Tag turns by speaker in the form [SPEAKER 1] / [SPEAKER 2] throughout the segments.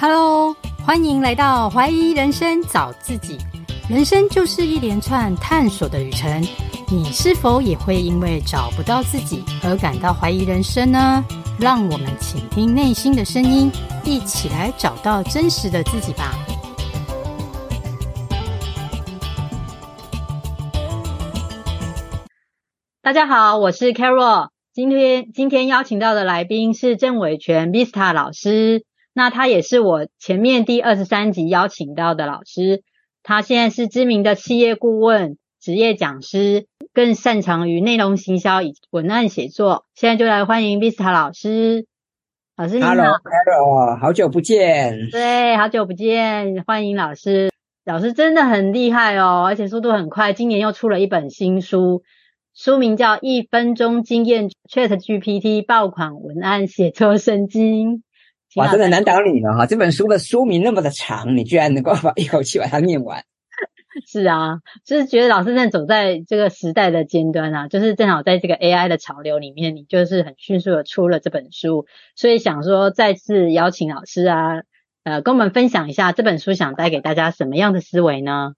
[SPEAKER 1] Hello，欢迎来到怀疑人生找自己。人生就是一连串探索的旅程，你是否也会因为找不到自己而感到怀疑人生呢？让我们倾听内心的声音，一起来找到真实的自己吧。大家好，我是 Carol。今天今天邀请到的来宾是郑伟权 Vista 老师，那他也是我前面第二十三集邀请到的老师。他现在是知名的企业顾问、职业讲师，更擅长于内容行销以及文案写作。现在就来欢迎 Vista 老师。老师你好
[SPEAKER 2] ，Hello，Carol，好久不见。
[SPEAKER 1] 对，好久不见，欢迎老师。老师真的很厉害哦，而且速度很快，今年又出了一本新书。书名叫《一分钟惊艳 ChatGPT 爆款文案写作圣经》。
[SPEAKER 2] 哇，真的难倒你了哈！这本书的书名那么的长，你居然能够把一口气把它念完。
[SPEAKER 1] 是啊，就是觉得老师在走在这个时代的尖端啊，就是正好在这个 AI 的潮流里面，你就是很迅速的出了这本书，所以想说再次邀请老师啊，呃，跟我们分享一下这本书想带给大家什么样的思维呢？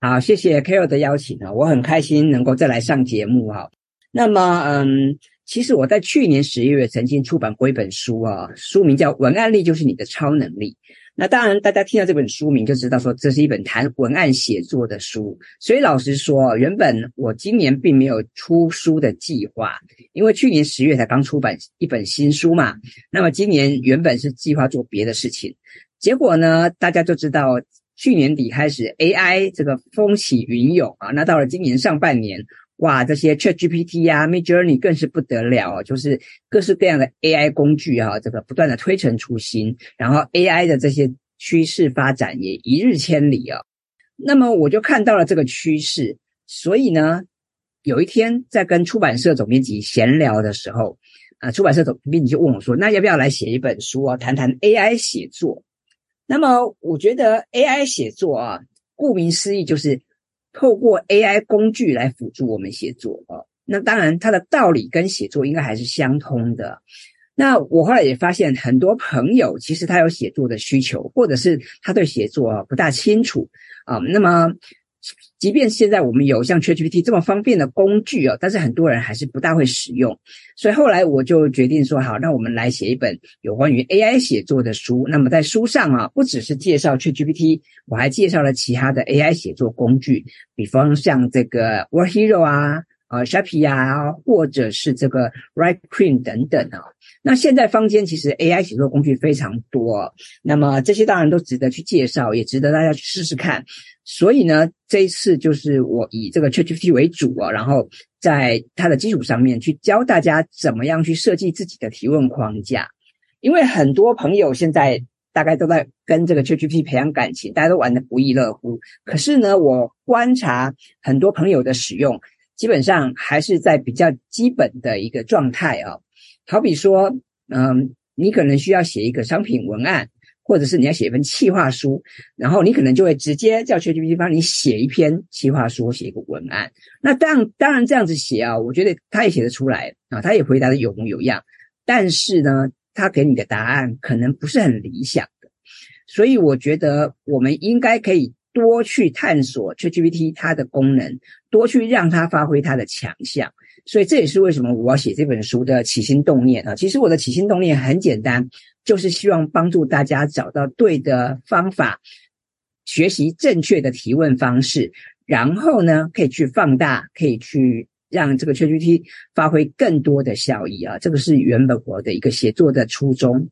[SPEAKER 2] 好，谢谢 Carol 的邀请啊，我很开心能够再来上节目哈。那么，嗯，其实我在去年十一月曾经出版过一本书啊，书名叫《文案力就是你的超能力》。那当然，大家听到这本书名就知道说这是一本谈文案写作的书。所以老实说，原本我今年并没有出书的计划，因为去年十月才刚出版一本新书嘛。那么今年原本是计划做别的事情，结果呢，大家就知道。去年底开始，AI 这个风起云涌啊，那到了今年上半年，哇，这些 ChatGPT 呀、啊、Midjourney 更是不得了，就是各式各样的 AI 工具、啊，这个不断的推陈出新，然后 AI 的这些趋势发展也一日千里啊。那么我就看到了这个趋势，所以呢，有一天在跟出版社总编辑闲聊的时候，啊，出版社总编辑就问我说：“那要不要来写一本书啊，谈谈 AI 写作？”那么，我觉得 AI 写作啊，顾名思义就是透过 AI 工具来辅助我们写作啊。那当然，它的道理跟写作应该还是相通的。那我后来也发现，很多朋友其实他有写作的需求，或者是他对写作不大清楚啊。那么，即便现在我们有像 ChatGPT 这么方便的工具哦，但是很多人还是不大会使用。所以后来我就决定说，好，那我们来写一本有关于 AI 写作的书。那么在书上啊，不只是介绍 ChatGPT，我还介绍了其他的 AI 写作工具，比方像这个 WordHero 啊。啊，Shappi 啊，或者是这个 Right Queen 等等啊。那现在坊间其实 AI 写作工具非常多，那么这些当然都值得去介绍，也值得大家去试试看。所以呢，这一次就是我以这个 ChatGPT 为主啊，然后在它的基础上面去教大家怎么样去设计自己的提问框架。因为很多朋友现在大概都在跟这个 ChatGPT 培养感情，大家都玩得不亦乐乎。可是呢，我观察很多朋友的使用。基本上还是在比较基本的一个状态啊，好比说，嗯，你可能需要写一个商品文案，或者是你要写一份企划书，然后你可能就会直接叫 ChatGPT 帮你写一篇企划书，写一个文案。那当，当然这样子写啊，我觉得他也写得出来啊，他也回答的有模有样，但是呢，他给你的答案可能不是很理想的，所以我觉得我们应该可以。多去探索 ChatGPT 它的功能，多去让它发挥它的强项，所以这也是为什么我要写这本书的起心动念啊。其实我的起心动念很简单，就是希望帮助大家找到对的方法，学习正确的提问方式，然后呢，可以去放大，可以去让这个 ChatGPT 发挥更多的效益啊。这个是原本我的一个写作的初衷，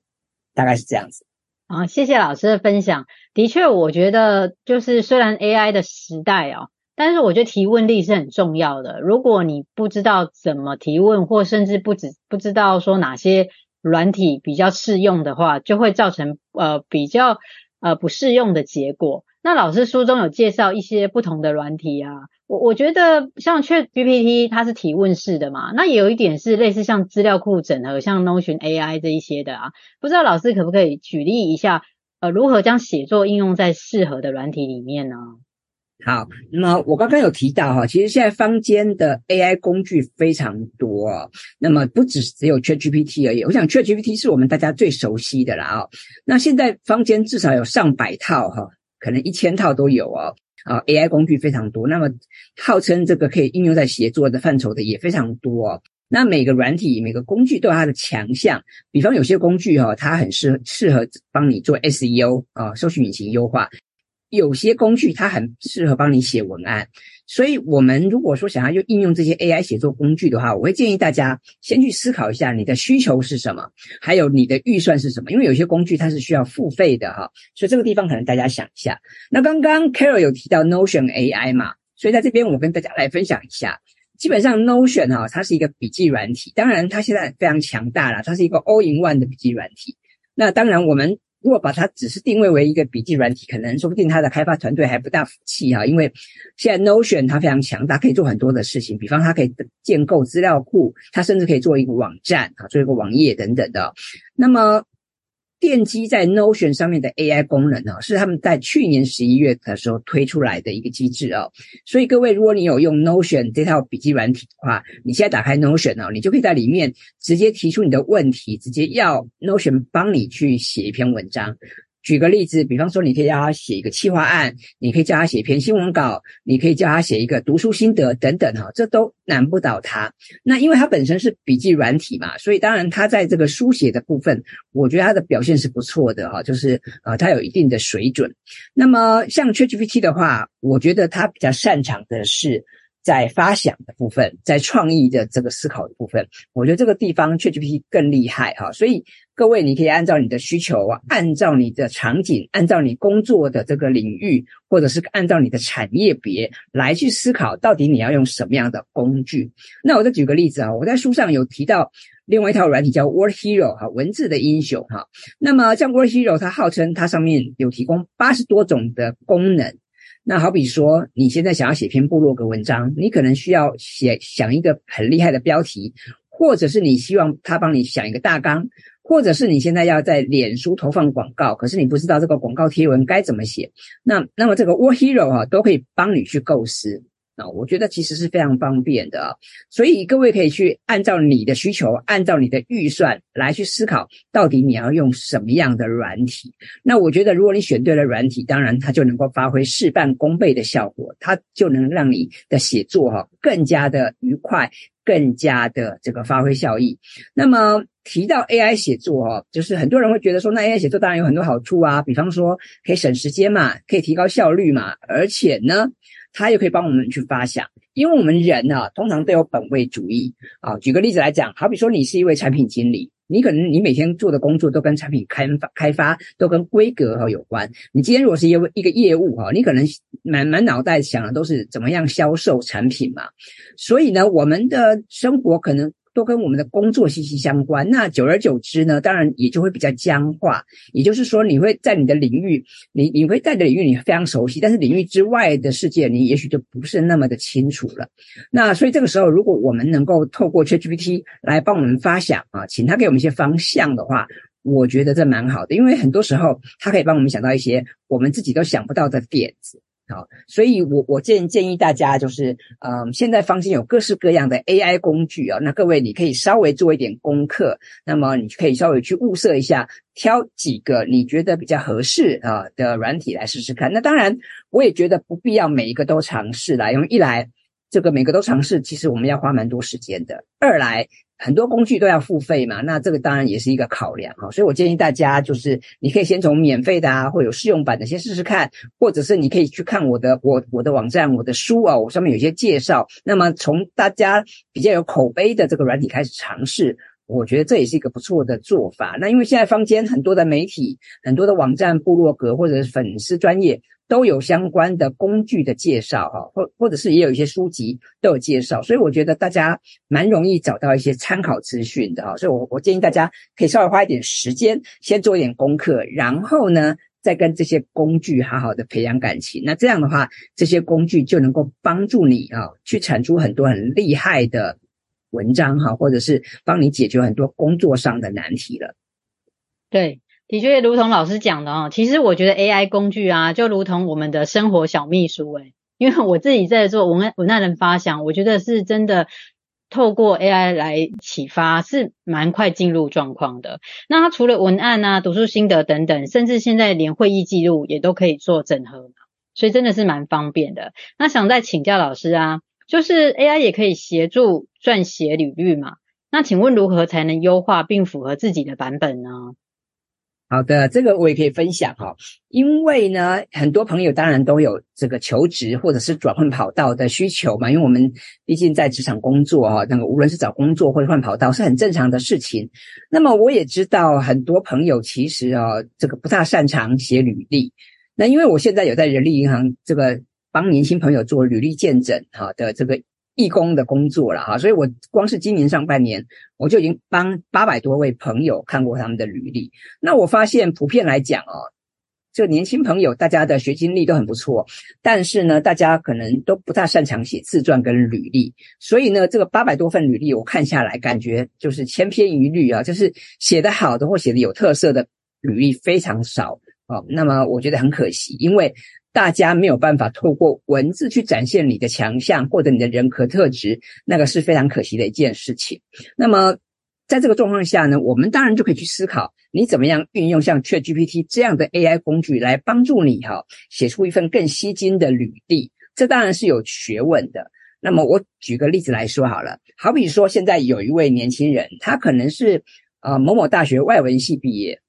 [SPEAKER 2] 大概是这样子。
[SPEAKER 1] 啊，谢谢老师的分享。的确，我觉得就是虽然 AI 的时代哦，但是我觉得提问力是很重要的。如果你不知道怎么提问，或甚至不知不知道说哪些软体比较适用的话，就会造成呃比较呃不适用的结果。那老师书中有介绍一些不同的软体啊。我我觉得像 ChatGPT 它是提问式的嘛，那也有一点是类似像资料库整合，像 Notion AI 这一些的啊。不知道老师可不可以举例一下，呃，如何将写作应用在适合的软体里面呢？
[SPEAKER 2] 好，那么我刚刚有提到哈，其实现在坊间的 AI 工具非常多，那么不只是只有 ChatGPT 而已。我想 ChatGPT 是我们大家最熟悉的啦啊。那现在坊间至少有上百套哈，可能一千套都有哦。啊，AI 工具非常多，那么号称这个可以应用在协作的范畴的也非常多哦。那每个软体、每个工具都有它的强项，比方有些工具哈，它很适适合帮你做 SEO 啊，搜索引擎优化。有些工具它很适合帮你写文案，所以我们如果说想要用应用这些 AI 写作工具的话，我会建议大家先去思考一下你的需求是什么，还有你的预算是什么。因为有些工具它是需要付费的哈，所以这个地方可能大家想一下。那刚刚 Carol 有提到 Notion AI 嘛，所以在这边我跟大家来分享一下。基本上 Notion 哈，它是一个笔记软体，当然它现在非常强大了，它是一个 All in One 的笔记软体。那当然我们。如果把它只是定位为一个笔记软体，可能说不定它的开发团队还不大服气哈，因为现在 Notion 它非常强大，可以做很多的事情，比方它可以建构资料库，它甚至可以做一个网站啊，做一个网页等等的。那么。电机在 Notion 上面的 AI 功能哦，是他们在去年十一月的时候推出来的一个机制哦。所以各位，如果你有用 Notion 这套笔记软体的话，你现在打开 Notion 哦，你就可以在里面直接提出你的问题，直接要 Notion 帮你去写一篇文章。举个例子，比方说，你可以叫他写一个企划案，你可以叫他写一篇新闻稿，你可以叫他写一个读书心得等等哈，这都难不倒他。那因为他本身是笔记软体嘛，所以当然他在这个书写的部分，我觉得他的表现是不错的哈，就是呃，他有一定的水准。那么像 ChatGPT 的话，我觉得他比较擅长的是。在发想的部分，在创意的这个思考的部分，我觉得这个地方 ChatGPT 更厉害哈。所以各位，你可以按照你的需求啊，按照你的场景，按照你工作的这个领域，或者是按照你的产业别来去思考，到底你要用什么样的工具。那我再举个例子啊，我在书上有提到另外一套软体叫 Word Hero 哈，文字的英雄哈。那么像 Word Hero，它号称它上面有提供八十多种的功能。那好比说，你现在想要写篇部落格文章，你可能需要写想一个很厉害的标题，或者是你希望他帮你想一个大纲，或者是你现在要在脸书投放广告，可是你不知道这个广告贴文该怎么写，那那么这个 War Hero 哈都可以帮你去构思。我觉得其实是非常方便的，所以各位可以去按照你的需求，按照你的预算来去思考，到底你要用什么样的软体。那我觉得，如果你选对了软体，当然它就能够发挥事半功倍的效果，它就能让你的写作哈更加的愉快，更加的这个发挥效益。那么提到 AI 写作哈，就是很多人会觉得说，那 AI 写作当然有很多好处啊，比方说可以省时间嘛，可以提高效率嘛，而且呢。它也可以帮我们去发想，因为我们人呢、啊，通常都有本位主义啊。举个例子来讲，好比说你是一位产品经理，你可能你每天做的工作都跟产品开发开发都跟规格哈有关。你今天如果是一个一个业务哈，你可能满满脑袋想的都是怎么样销售产品嘛。所以呢，我们的生活可能。都跟我们的工作息息相关，那久而久之呢，当然也就会比较僵化。也就是说，你会在你的领域，你你会在的领域你非常熟悉，但是领域之外的世界，你也许就不是那么的清楚了。那所以这个时候，如果我们能够透过 ChatGPT 来帮我们发想啊，请他给我们一些方向的话，我觉得这蛮好的，因为很多时候他可以帮我们想到一些我们自己都想不到的点子。好，所以我我建建议大家就是，嗯，现在坊间有各式各样的 AI 工具啊，那各位你可以稍微做一点功课，那么你可以稍微去物色一下，挑几个你觉得比较合适啊的软体来试试看。那当然，我也觉得不必要每一个都尝试啦，因为一来这个每个都尝试，其实我们要花蛮多时间的；二来。很多工具都要付费嘛，那这个当然也是一个考量哈，所以我建议大家就是你可以先从免费的啊，或有试用版的先试试看，或者是你可以去看我的我我的网站、我的书啊，我上面有些介绍。那么从大家比较有口碑的这个软体开始尝试，我觉得这也是一个不错的做法。那因为现在坊间很多的媒体、很多的网站、部落格或者是粉丝专业。都有相关的工具的介绍哈，或或者是也有一些书籍都有介绍，所以我觉得大家蛮容易找到一些参考资讯的哈，所以我我建议大家可以稍微花一点时间，先做一点功课，然后呢，再跟这些工具好好的培养感情。那这样的话，这些工具就能够帮助你啊，去产出很多很厉害的文章哈，或者是帮你解决很多工作上的难题了。
[SPEAKER 1] 对。的确，如同老师讲的哦，其实我觉得 AI 工具啊，就如同我们的生活小秘书诶，因为我自己在做文案文案的发想，我觉得是真的透过 AI 来启发，是蛮快进入状况的。那它除了文案啊、读书心得等等，甚至现在连会议记录也都可以做整合，所以真的是蛮方便的。那想再请教老师啊，就是 AI 也可以协助撰写履历嘛？那请问如何才能优化并符合自己的版本呢？
[SPEAKER 2] 好的，这个我也可以分享哈，因为呢，很多朋友当然都有这个求职或者是转换跑道的需求嘛，因为我们毕竟在职场工作哈，那个无论是找工作或者换跑道是很正常的事情。那么我也知道很多朋友其实啊，这个不大擅长写履历。那因为我现在有在人力银行这个帮年轻朋友做履历健诊哈的这个。义工的工作了哈，所以我光是今年上半年，我就已经帮八百多位朋友看过他们的履历。那我发现普遍来讲哦，这年轻朋友大家的学经历都很不错，但是呢，大家可能都不太擅长写自传跟履历。所以呢，这个八百多份履历我看下来，感觉就是千篇一律啊，就是写得好的或写得有特色的履历非常少哦。那么我觉得很可惜，因为。大家没有办法透过文字去展现你的强项或者你的人格特质，那个是非常可惜的一件事情。那么，在这个状况下呢，我们当然就可以去思考，你怎么样运用像 ChatGPT 这样的 AI 工具来帮助你哈，写出一份更吸睛的履历。这当然是有学问的。那么，我举个例子来说好了，好比说现在有一位年轻人，他可能是呃某某大学外文系毕业，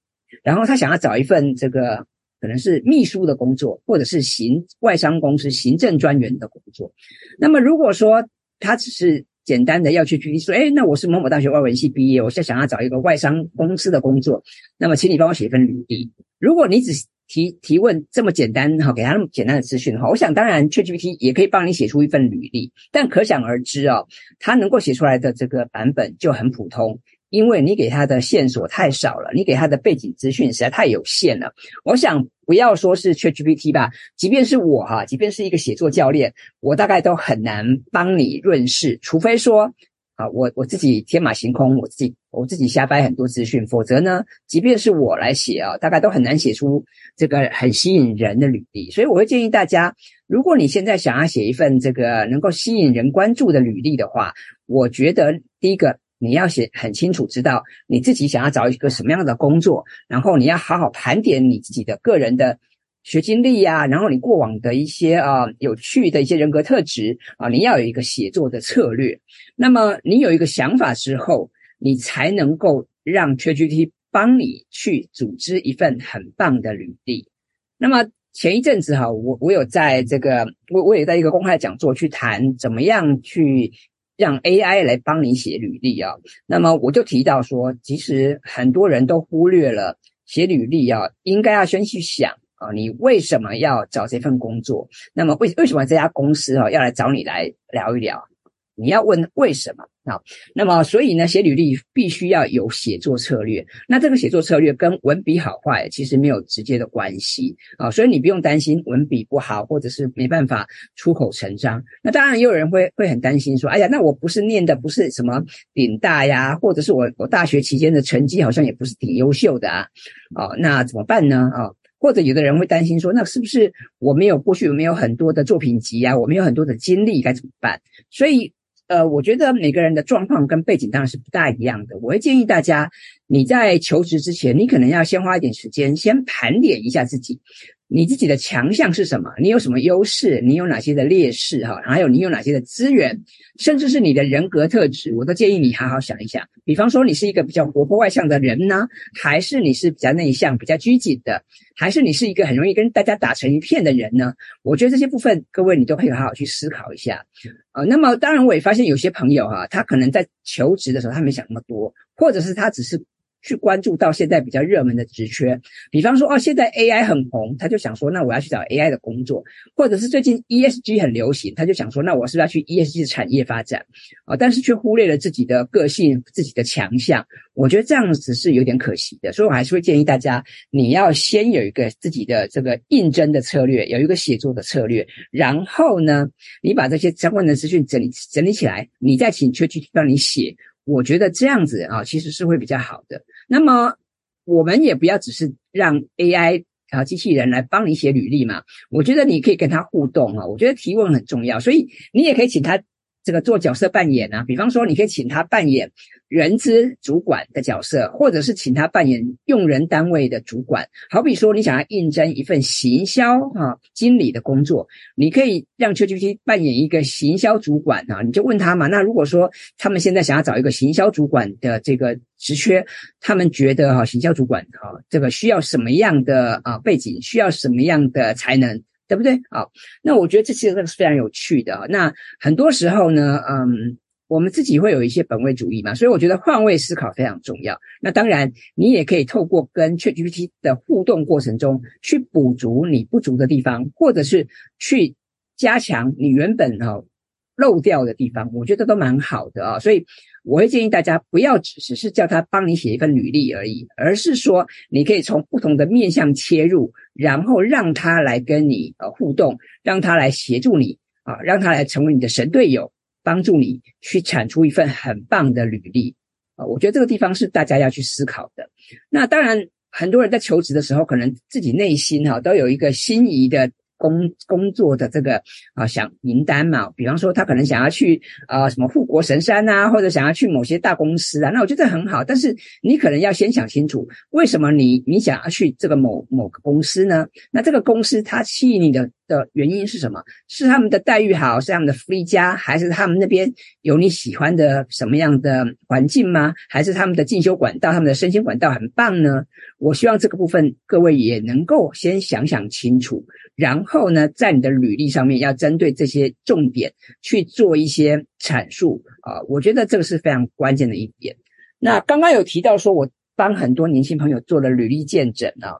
[SPEAKER 2] 然后他想要找一份这个。可能是秘书的工作，或者是行外商公司行政专员的工作。那么，如果说他只是简单的要去举例说，哎，那我是某某大学外文系毕业，我现在想要找一个外商公司的工作，那么，请你帮我写一份履历。如果你只提提问这么简单，哈，给他那么简单的资讯的话，我想当然 ChatGPT 也可以帮你写出一份履历，但可想而知哦，他能够写出来的这个版本就很普通。因为你给他的线索太少了，你给他的背景资讯实在太有限了。我想不要说是 ChatGPT 吧，即便是我哈，即便是一个写作教练，我大概都很难帮你润饰，除非说啊，我我自己天马行空，我自己我自己瞎掰很多资讯，否则呢，即便是我来写啊，大概都很难写出这个很吸引人的履历。所以我会建议大家，如果你现在想要写一份这个能够吸引人关注的履历的话，我觉得第一个。你要写很清楚，知道你自己想要找一个什么样的工作，然后你要好好盘点你自己的个人的学经历呀，然后你过往的一些啊有趣的一些人格特质啊，你要有一个写作的策略。那么你有一个想法之后，你才能够让 ChatGPT 帮你去组织一份很棒的履历。那么前一阵子哈，我我有在这个我我也在一个公开讲座去谈怎么样去。让 AI 来帮你写履历啊，那么我就提到说，其实很多人都忽略了写履历啊，应该要先去想啊，你为什么要找这份工作？那么为为什么这家公司啊要来找你来聊一聊？你要问为什么啊？那么所以呢，写履历必须要有写作策略。那这个写作策略跟文笔好坏其实没有直接的关系啊，所以你不用担心文笔不好，或者是没办法出口成章。那当然也有人会会很担心说，哎呀，那我不是念的不是什么顶大呀，或者是我我大学期间的成绩好像也不是挺优秀的啊，哦，那怎么办呢？啊，或者有的人会担心说，那是不是我没有过去有没有很多的作品集啊，我没有很多的经历该怎么办？所以。呃，我觉得每个人的状况跟背景当然是不大一样的。我会建议大家，你在求职之前，你可能要先花一点时间，先盘点一下自己。你自己的强项是什么？你有什么优势？你有哪些的劣势？哈，还有你有哪些的资源？甚至是你的人格特质，我都建议你好好想一想。比方说，你是一个比较活泼外向的人呢，还是你是比较内向、比较拘谨的？还是你是一个很容易跟大家打成一片的人呢？我觉得这些部分，各位你都可以好好去思考一下。呃，那么当然，我也发现有些朋友哈，他可能在求职的时候，他没想那么多，或者是他只是。去关注到现在比较热门的职缺，比方说哦，现在 AI 很红，他就想说，那我要去找 AI 的工作，或者是最近 ESG 很流行，他就想说，那我是不是要去 ESG 的产业发展啊？但是却忽略了自己的个性、自己的强项，我觉得这样子是有点可惜的。所以我还是会建议大家，你要先有一个自己的这个应征的策略，有一个写作的策略，然后呢，你把这些相关的资讯整理整理起来，你再请 ChatGPT 帮你写。我觉得这样子啊，其实是会比较好的。那么，我们也不要只是让 AI 啊机器人来帮你写履历嘛，我觉得你可以跟他互动啊，我觉得提问很重要，所以你也可以请他。这个做角色扮演啊，比方说，你可以请他扮演人资主管的角色，或者是请他扮演用人单位的主管。好比说，你想要应征一份行销啊经理的工作，你可以让车俊熙扮演一个行销主管啊，你就问他嘛。那如果说他们现在想要找一个行销主管的这个职缺，他们觉得哈，行销主管哈，这个需要什么样的啊背景，需要什么样的才能？对不对？好，那我觉得这其实这个是非常有趣的。那很多时候呢，嗯，我们自己会有一些本位主义嘛，所以我觉得换位思考非常重要。那当然，你也可以透过跟 ChatGPT 的互动过程中，去补足你不足的地方，或者是去加强你原本哈漏掉的地方。我觉得都蛮好的啊，所以。我会建议大家不要只只是叫他帮你写一份履历而已，而是说你可以从不同的面向切入，然后让他来跟你呃互动，让他来协助你啊，让他来成为你的神队友，帮助你去产出一份很棒的履历啊。我觉得这个地方是大家要去思考的。那当然，很多人在求职的时候，可能自己内心哈都有一个心仪的。工工作的这个啊想名单嘛，比方说他可能想要去啊什么护国神山啊，或者想要去某些大公司啊，那我觉得很好。但是你可能要先想清楚，为什么你你想要去这个某某个公司呢？那这个公司它吸引你的的原因是什么？是他们的待遇好，是他们的福利佳，还是他们那边有你喜欢的什么样的环境吗？还是他们的进修管道、他们的升迁管道很棒呢？我希望这个部分各位也能够先想想清楚。然后呢，在你的履历上面要针对这些重点去做一些阐述啊，我觉得这个是非常关键的一点。那刚刚有提到说，我帮很多年轻朋友做了履历见证啊，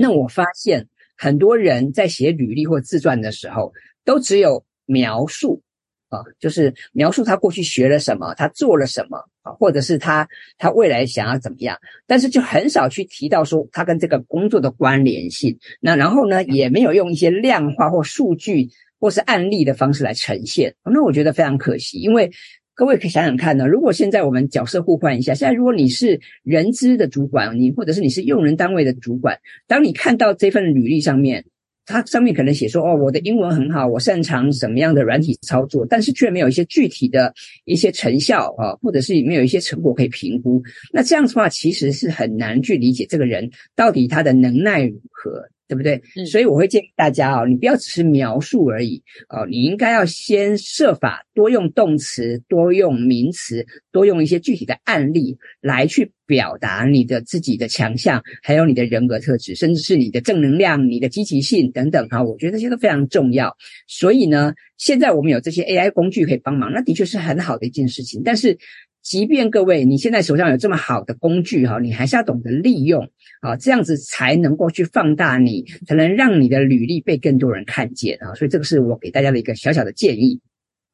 [SPEAKER 2] 那我发现很多人在写履历或自传的时候，都只有描述。啊，就是描述他过去学了什么，他做了什么啊，或者是他他未来想要怎么样，但是就很少去提到说他跟这个工作的关联性。那然后呢，也没有用一些量化或数据或是案例的方式来呈现。那我觉得非常可惜，因为各位可以想想看呢，如果现在我们角色互换一下，现在如果你是人资的主管，你或者是你是用人单位的主管，当你看到这份履历上面。它上面可能写说，哦，我的英文很好，我擅长什么样的软体操作，但是却没有一些具体的一些成效啊，或者是没有一些成果可以评估。那这样子的话，其实是很难去理解这个人到底他的能耐如何。对不对？嗯，所以我会建议大家哦，你不要只是描述而已哦，你应该要先设法多用动词，多用名词，多用一些具体的案例来去表达你的自己的强项，还有你的人格特质，甚至是你的正能量、你的积极性等等哈。我觉得这些都非常重要。所以呢，现在我们有这些 AI 工具可以帮忙，那的确是很好的一件事情。但是，即便各位你现在手上有这么好的工具哈，你还是要懂得利用啊，这样子才能够去放大你，才能让你的履历被更多人看见啊。所以这个是我给大家的一个小小的建议。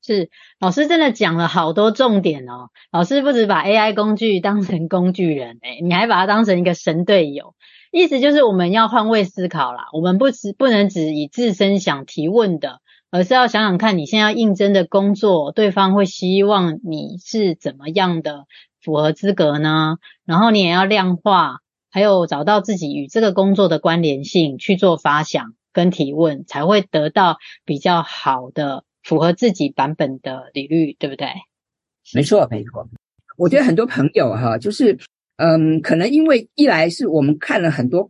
[SPEAKER 1] 是，老师真的讲了好多重点哦。老师不止把 AI 工具当成工具人，诶，你还把它当成一个神队友。意思就是我们要换位思考啦，我们不只不能只以自身想提问的。而是要想想看，你现在要应征的工作，对方会希望你是怎么样的符合资格呢？然后你也要量化，还有找到自己与这个工作的关联性，去做发想跟提问，才会得到比较好的符合自己版本的履历，对不对？
[SPEAKER 2] 没错，没错。我觉得很多朋友哈，就是嗯，可能因为一来是我们看了很多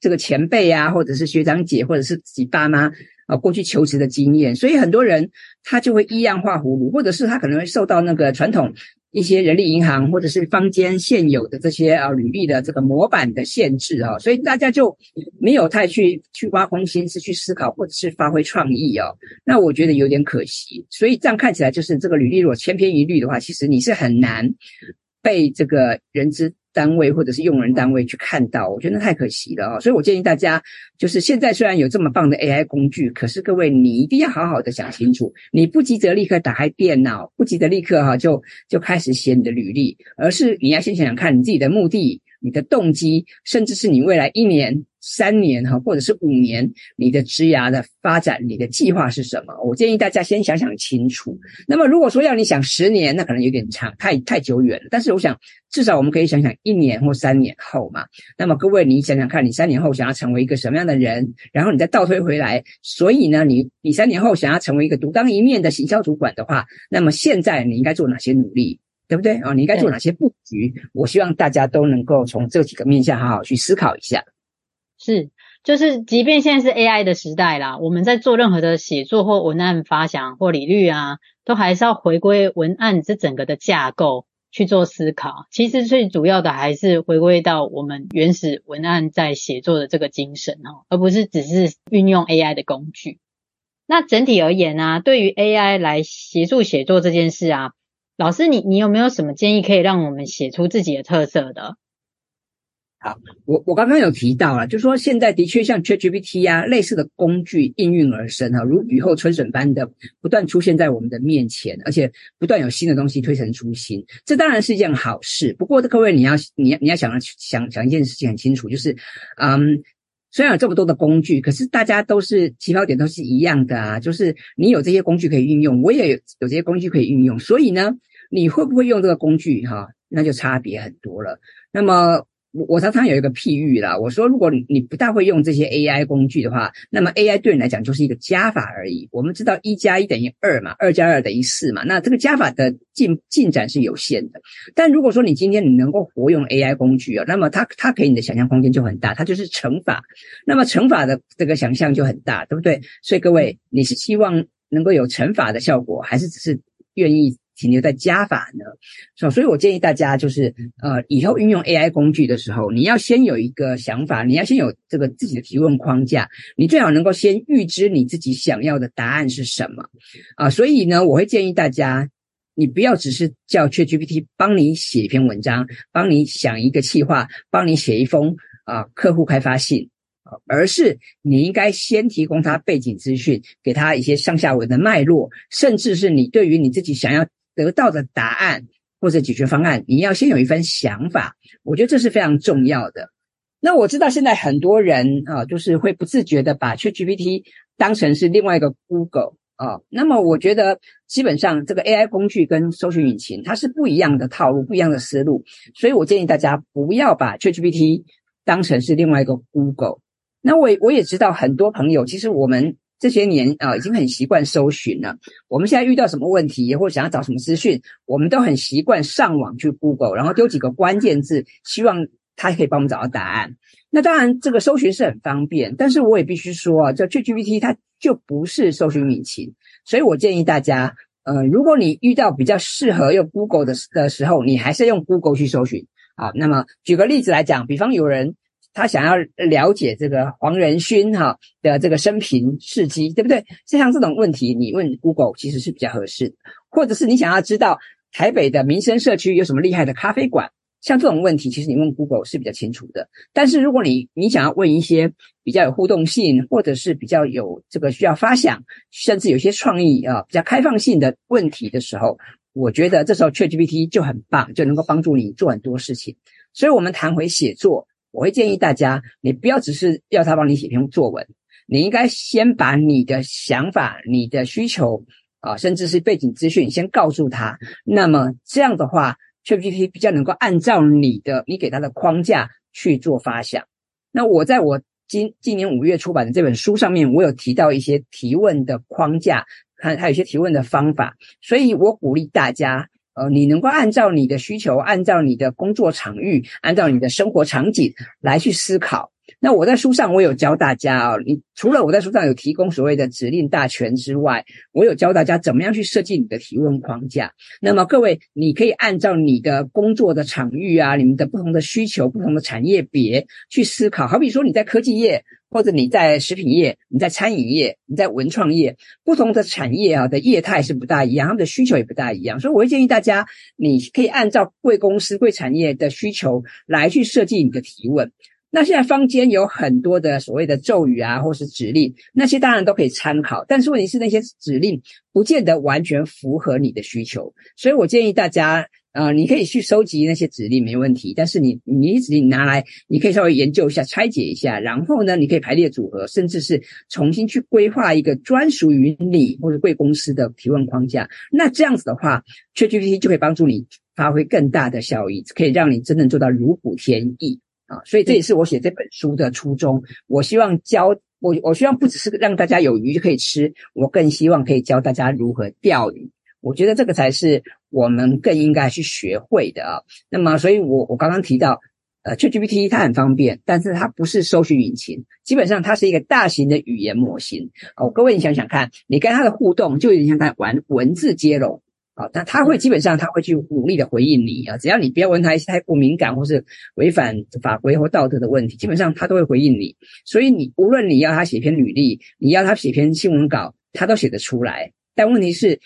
[SPEAKER 2] 这个前辈啊，或者是学长姐，或者是自己爸妈。啊，过去求职的经验，所以很多人他就会依样画葫芦，或者是他可能会受到那个传统一些人力银行或者是坊间现有的这些啊履历的这个模板的限制啊，所以大家就没有太去去挖空心思去思考，或者是发挥创意啊。那我觉得有点可惜，所以这样看起来就是这个履历如果千篇一律的话，其实你是很难被这个人资。单位或者是用人单位去看到，我觉得那太可惜了啊、哦！所以我建议大家，就是现在虽然有这么棒的 AI 工具，可是各位你一定要好好的想清楚，你不急着立刻打开电脑，不急着立刻哈就就开始写你的履历，而是你要先想想看你自己的目的、你的动机，甚至是你未来一年三年哈，或者是五年，你的职涯的发展，你的计划是什么？我建议大家先想想清楚。那么如果说要你想十年，那可能有点长，太太久远了。但是我想，至少我们可以想想一年或三年后嘛。那么各位，你想想看，你三年后想要成为一个什么样的人？然后你再倒推回来，所以呢，你你三年后想要成为一个独当一面的行销主管的话，那么现在你应该做哪些努力？对不对啊？你应该做哪些布局？我希望大家都能够从这几个面向好好去思考一下。
[SPEAKER 1] 是，就是，即便现在是 AI 的时代啦，我们在做任何的写作或文案发想或理律啊，都还是要回归文案这整个的架构去做思考。其实最主要的还是回归到我们原始文案在写作的这个精神哦，而不是只是运用 AI 的工具。那整体而言啊，对于 AI 来协助写作这件事啊，老师你你有没有什么建议可以让我们写出自己的特色的？
[SPEAKER 2] 好，我我刚刚有提到了，就是说现在的确像 ChatGPT 啊类似的工具应运而生哈，如雨后春笋般的不断出现在我们的面前，而且不断有新的东西推陈出新，这当然是一件好事。不过各位你要你要你要想想想一件事情很清楚，就是嗯，虽然有这么多的工具，可是大家都是起跑点都是一样的啊，就是你有这些工具可以运用，我也有有这些工具可以运用，所以呢，你会不会用这个工具哈，那就差别很多了。那么。我我常常有一个譬喻啦，我说如果你不大会用这些 AI 工具的话，那么 AI 对你来讲就是一个加法而已。我们知道一加一等于二嘛，二加二等于四嘛，那这个加法的进进展是有限的。但如果说你今天你能够活用 AI 工具啊，那么它它给你的想象空间就很大，它就是乘法，那么乘法的这个想象就很大，对不对？所以各位，你是希望能够有乘法的效果，还是只是愿意停留在加法呢，所以，我建议大家就是，呃，以后运用 AI 工具的时候，你要先有一个想法，你要先有这个自己的提问框架，你最好能够先预知你自己想要的答案是什么啊。所以呢，我会建议大家，你不要只是叫 ChatGPT 帮你写一篇文章，帮你想一个企划，帮你写一封啊客户开发信，而是你应该先提供他背景资讯，给他一些上下文的脉络，甚至是你对于你自己想要。得到的答案或者解决方案，你要先有一份想法，我觉得这是非常重要的。那我知道现在很多人啊，就是会不自觉的把 ChatGPT 当成是另外一个 Google 啊。那么我觉得基本上这个 AI 工具跟搜寻引擎它是不一样的套路，不一样的思路，所以我建议大家不要把 ChatGPT 当成是另外一个 Google。那我我也知道很多朋友，其实我们。这些年啊，已经很习惯搜寻了。我们现在遇到什么问题，或想要找什么资讯，我们都很习惯上网去 Google，然后丢几个关键字，希望它可以帮我们找到答案。那当然，这个搜寻是很方便，但是我也必须说啊，这 ChatGPT 它就不是搜寻引擎。所以我建议大家，呃，如果你遇到比较适合用 Google 的的时候，你还是用 Google 去搜寻啊。那么举个例子来讲，比方有人。他想要了解这个黄仁勋哈的这个生平事迹，对不对？像这种问题，你问 Google 其实是比较合适的。或者是你想要知道台北的民生社区有什么厉害的咖啡馆，像这种问题，其实你问 Google 是比较清楚的。但是如果你你想要问一些比较有互动性，或者是比较有这个需要发想，甚至有些创意啊，比较开放性的问题的时候，我觉得这时候 ChatGPT 就很棒，就能够帮助你做很多事情。所以我们谈回写作。我会建议大家，你不要只是要他帮你写篇作文，你应该先把你的想法、你的需求啊，甚至是背景资讯先告诉他。那么这样的话，ChatGPT 比较能够按照你的你给他的框架去做发想。那我在我今今年五月出版的这本书上面，我有提到一些提问的框架，还还有一些提问的方法，所以我鼓励大家。呃，你能够按照你的需求，按照你的工作场域，按照你的生活场景来去思考。那我在书上我有教大家啊，你除了我在书上有提供所谓的指令大全之外，我有教大家怎么样去设计你的提问框架。那么各位，你可以按照你的工作的场域啊，你们的不同的需求、不同的产业别去思考。好比说你在科技业。或者你在食品业，你在餐饮业，你在文创业，不同的产业啊的业态是不大一样，他们的需求也不大一样，所以我会建议大家，你可以按照贵公司、贵产业的需求来去设计你的提问。那现在坊间有很多的所谓的咒语啊，或是指令，那些当然都可以参考，但是问题是那些指令不见得完全符合你的需求，所以我建议大家，呃，你可以去收集那些指令没问题，但是你你指令拿来，你可以稍微研究一下、拆解一下，然后呢，你可以排列组合，甚至是重新去规划一个专属于你或者贵公司的提问框架。那这样子的话，ChatGPT 就可以帮助你发挥更大的效益，可以让你真正做到如虎添翼啊！所以这也是我写这本书的初衷。我希望教我，我希望不只是让大家有鱼就可以吃，我更希望可以教大家如何钓鱼。我觉得这个才是我们更应该去学会的啊。那么，所以我我刚刚提到，呃，ChatGPT 它很方便，但是它不是搜寻引擎，基本上它是一个大型的语言模型。哦，各位你想想看，你跟它的互动就有点像在玩文字接龙啊。那它会基本上它会去努力的回应你啊，只要你不要问它一些太过敏感或是违反法规或道德的问题，基本上它都会回应你。所以你无论你要它写篇履历，你要它写篇新闻稿，它都写得出来。但问题是。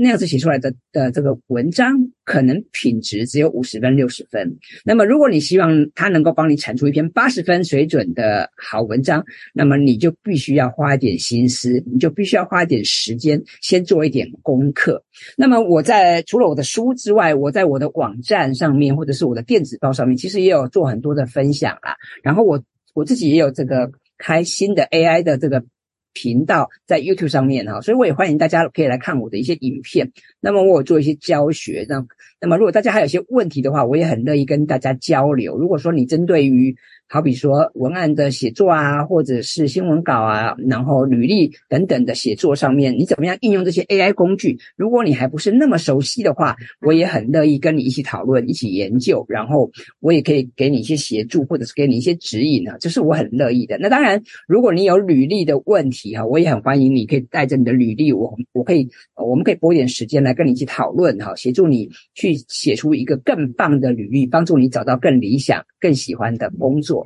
[SPEAKER 2] 那样子写出来的的这个文章，可能品质只有五十分、六十分。那么，如果你希望它能够帮你产出一篇八十分水准的好文章，那么你就必须要花一点心思，你就必须要花一点时间，先做一点功课。那么，我在除了我的书之外，我在我的网站上面或者是我的电子报上面，其实也有做很多的分享啦。然后我我自己也有这个开新的 AI 的这个。频道在 YouTube 上面哈，所以我也欢迎大家可以来看我的一些影片。那么我有做一些教学，那那么如果大家还有一些问题的话，我也很乐意跟大家交流。如果说你针对于好比说文案的写作啊，或者是新闻稿啊，然后履历等等的写作上面，你怎么样应用这些 AI 工具？如果你还不是那么熟悉的话，我也很乐意跟你一起讨论、一起研究，然后我也可以给你一些协助，或者是给你一些指引啊，这是我很乐意的。那当然，如果你有履历的问题哈，我也很欢迎你可以带着你的履历，我我可以我们可以拨一点时间来跟你一起讨论哈，协助你去写出一个更棒的履历，帮助你找到更理想、更喜欢的工作。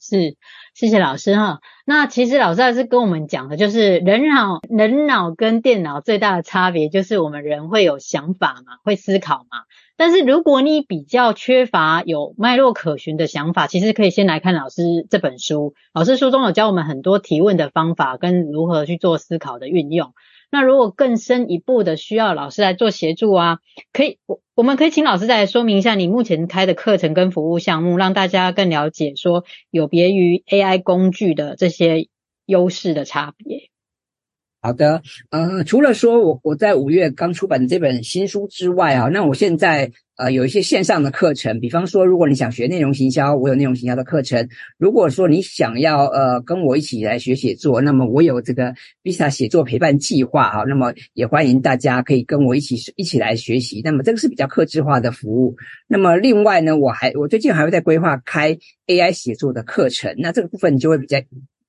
[SPEAKER 1] 是，谢谢老师哈。那其实老师还是跟我们讲的，就是人脑人脑跟电脑最大的差别，就是我们人会有想法嘛，会思考嘛。但是如果你比较缺乏有脉络可循的想法，其实可以先来看老师这本书。老师书中有教我们很多提问的方法，跟如何去做思考的运用。那如果更深一步的需要老师来做协助啊，可以我我们可以请老师再来说明一下你目前开的课程跟服务项目，让大家更了解说有别于 AI 工具的这些优势的差别。
[SPEAKER 2] 好的，呃，除了说我我在五月刚出版的这本新书之外啊，那我现在呃有一些线上的课程，比方说如果你想学内容行销，我有内容行销的课程；如果说你想要呃跟我一起来学写作，那么我有这个 Vista 写作陪伴计划啊，那么也欢迎大家可以跟我一起一起来学习。那么这个是比较客制化的服务。那么另外呢，我还我最近还会在规划开 AI 写作的课程，那这个部分你就会比较。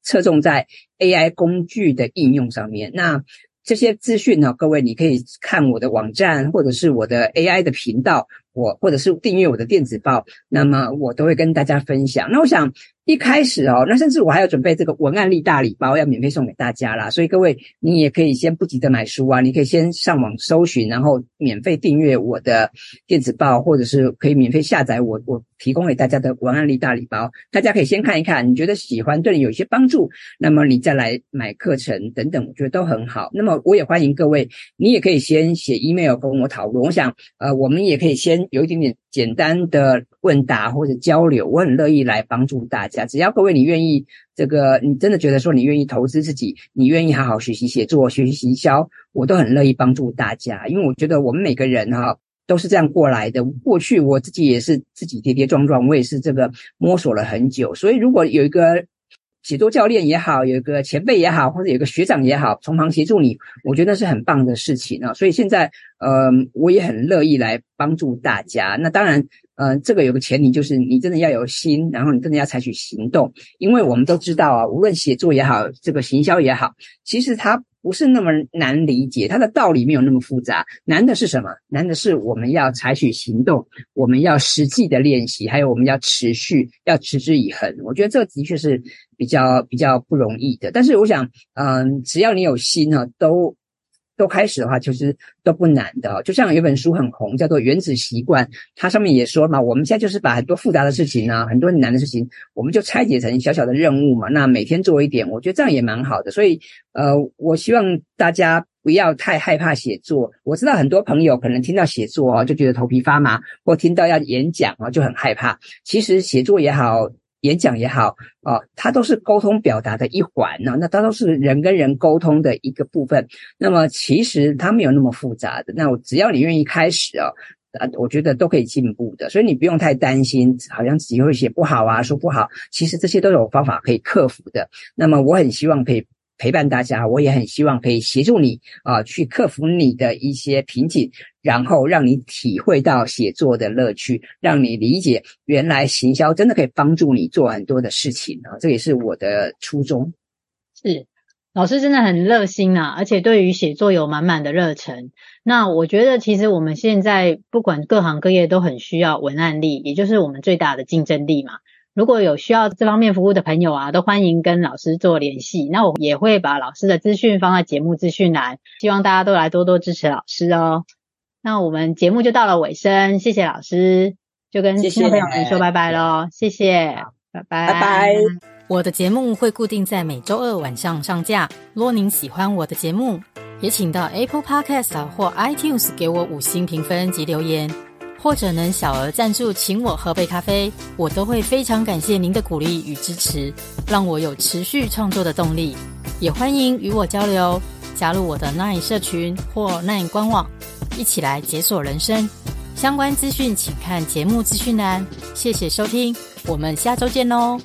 [SPEAKER 2] 侧重在 AI 工具的应用上面，那这些资讯呢，各位你可以看我的网站，或者是我的 AI 的频道，我或者是订阅我的电子报，那么我都会跟大家分享。那我想。一开始哦，那甚至我还要准备这个文案力大礼包，要免费送给大家啦。所以各位，你也可以先不急着买书啊，你可以先上网搜寻，然后免费订阅我的电子报，或者是可以免费下载我我提供给大家的文案力大礼包。大家可以先看一看，你觉得喜欢，对你有一些帮助，那么你再来买课程等等，我觉得都很好。那么我也欢迎各位，你也可以先写 email 跟我讨论。我想，呃，我们也可以先有一点点简单的问答或者交流，我很乐意来帮助大家。只要各位你愿意，这个你真的觉得说你愿意投资自己，你愿意好好学习写作、学习行销，我都很乐意帮助大家。因为我觉得我们每个人哈都是这样过来的。过去我自己也是自己跌跌撞撞，我也是这个摸索了很久。所以如果有一个写作教练也好，有一个前辈也好，或者有一个学长也好，从旁协助你，我觉得是很棒的事情啊。所以现在，呃，我也很乐意来帮助大家。那当然。呃，这个有个前提，就是你真的要有心，然后你真的要采取行动。因为我们都知道啊，无论写作也好，这个行销也好，其实它不是那么难理解，它的道理没有那么复杂。难的是什么？难的是我们要采取行动，我们要实际的练习，还有我们要持续，要持之以恒。我觉得这的确是比较比较不容易的。但是我想，嗯、只要你有心呢，都。都开始的话，其实都不难的。就像有本书很红，叫做《原子习惯》，它上面也说嘛，我们现在就是把很多复杂的事情呢，很多很难的事情，我们就拆解成小小的任务嘛。那每天做一点，我觉得这样也蛮好的。所以，呃，我希望大家不要太害怕写作。我知道很多朋友可能听到写作哦，就觉得头皮发麻，或听到要演讲啊，就很害怕。其实写作也好，演讲也好，哦，它都是沟通表达的一环呢。那它都是人跟人沟通的一个部分。那么其实它没有那么复杂的。那我只要你愿意开始哦。啊，我觉得都可以进步的，所以你不用太担心，好像自己会写不好啊，说不好，其实这些都有方法可以克服的。那么我很希望可以陪伴大家，我也很希望可以协助你啊，去克服你的一些瓶颈，然后让你体会到写作的乐趣，让你理解原来行销真的可以帮助你做很多的事情啊，这也是我的初衷。
[SPEAKER 1] 是。老师真的很热心啊，而且对于写作有满满的热忱。那我觉得，其实我们现在不管各行各业都很需要文案力，也就是我们最大的竞争力嘛。如果有需要这方面服务的朋友啊，都欢迎跟老师做联系。那我也会把老师的资讯放在节目资讯栏，希望大家都来多多支持老师哦。那我们节目就到了尾声，谢谢老师，就跟听众朋友们说拜拜喽，谢谢，拜拜，
[SPEAKER 2] 拜拜。
[SPEAKER 3] 我的节目会固定在每周二晚上上架。若您喜欢我的节目，也请到 Apple Podcast 或 iTunes 给我五星评分及留言，或者能小额赞助请我喝杯咖啡，我都会非常感谢您的鼓励与支持，让我有持续创作的动力。也欢迎与我交流，加入我的 Nine 社群或 Nine 官网，一起来解锁人生。相关资讯请看节目资讯栏。谢谢收听，我们下周见喽。